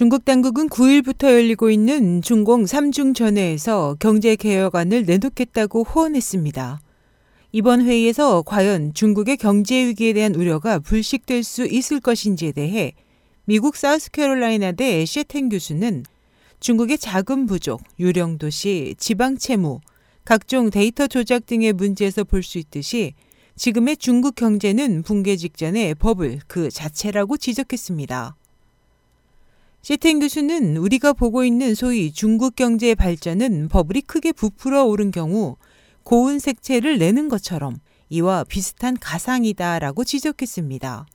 중국 당국은 9일부터 열리고 있는 중공 3중 전회에서 경제 개혁안을 내놓겠다고 호언했습니다. 이번 회의에서 과연 중국의 경제 위기에 대한 우려가 불식될 수 있을 것인지에 대해 미국 사우스캐롤라이나대 셰텐 교수는 중국의 자금 부족, 유령 도시, 지방 채무, 각종 데이터 조작 등의 문제에서 볼 수 있듯이 지금의 중국 경제는 붕괴 직전의 버블 그 자체라고 지적했습니다. 시텐 교수는 우리가 보고 있는 소위 중국 경제의 발전은 버블이 크게 부풀어 오른 경우 고운 색채를 내는 것처럼 이와 비슷한 가상이다라고 지적했습니다.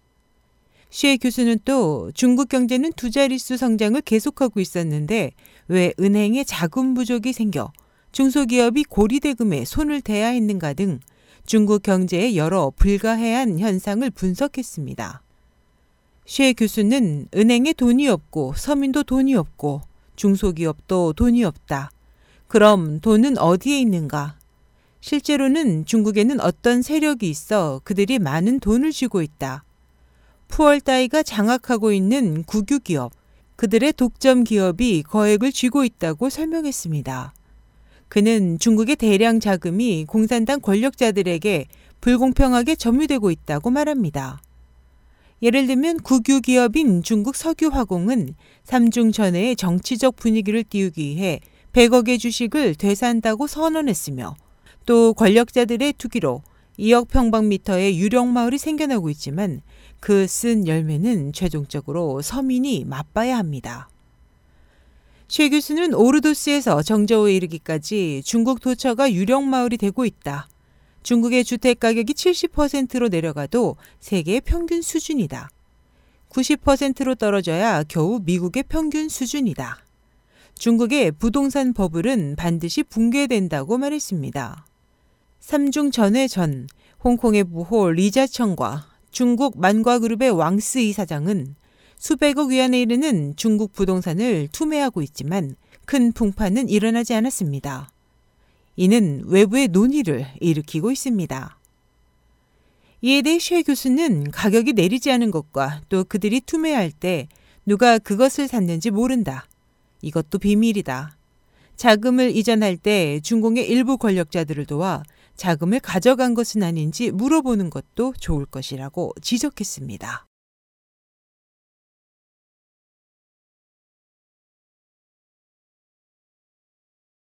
쉐 교수는 또 중국 경제는 두 자릿수 성장을 계속하고 있었는데 왜 은행에 자금 부족이 생겨 중소기업이 고리대금에 손을 대야 했는가 등 중국 경제의 여러 불가해한 현상을 분석했습니다. 쉐 교수는 은행에 돈이 없고 서민도 돈이 없고 중소기업도 돈이 없다. 그럼 돈은 어디에 있는가? 실제로는 중국에는 어떤 세력이 있어 그들이 많은 돈을 쥐고 있다. 푸얼따이가 장악하고 있는 국유기업, 그들의 독점 기업이 거액을 쥐고 있다고 설명했습니다. 그는 중국의 대량 자금이 공산당 권력자들에게 불공평하게 점유되고 있다고 말합니다. 예를 들면 국유 기업인 중국 석유화공은 삼중 전해의 정치적 분위기를 띄우기 위해 100억의 주식을 되산다고 선언했으며 또 권력자들의 투기로 2억 평방미터의 유령 마을이 생겨나고 있지만 그 쓴 열매는 최종적으로 서민이 맛봐야 합니다. 최 교수는 오르도스에서 정저우에 이르기까지 중국 도처가 유령 마을이 되고 있다. 중국의 주택 가격이 70%로 내려가도 세계의 평균 수준이다. 90%로 떨어져야 겨우 미국의 평균 수준이다. 중국의 부동산 버블은 반드시 붕괴된다고 말했습니다. 3중 전회 전 홍콩의 부호 리자청과 중국 만과그룹의 왕스 이사장은 수백억 위안에 이르는 중국 부동산을 투매하고 있지만 큰 풍파는 일어나지 않았습니다. 이는 외부의 논의를 일으키고 있습니다. 이에 대해 쉐 교수는 가격이 내리지 않은 것과 또 그들이 투매할 때 누가 그것을 샀는지 모른다. 이것도 비밀이다. 자금을 이전할 때 중공의 일부 권력자들을 도와 자금을 가져간 것은 아닌지 물어보는 것도 좋을 것이라고 지적했습니다.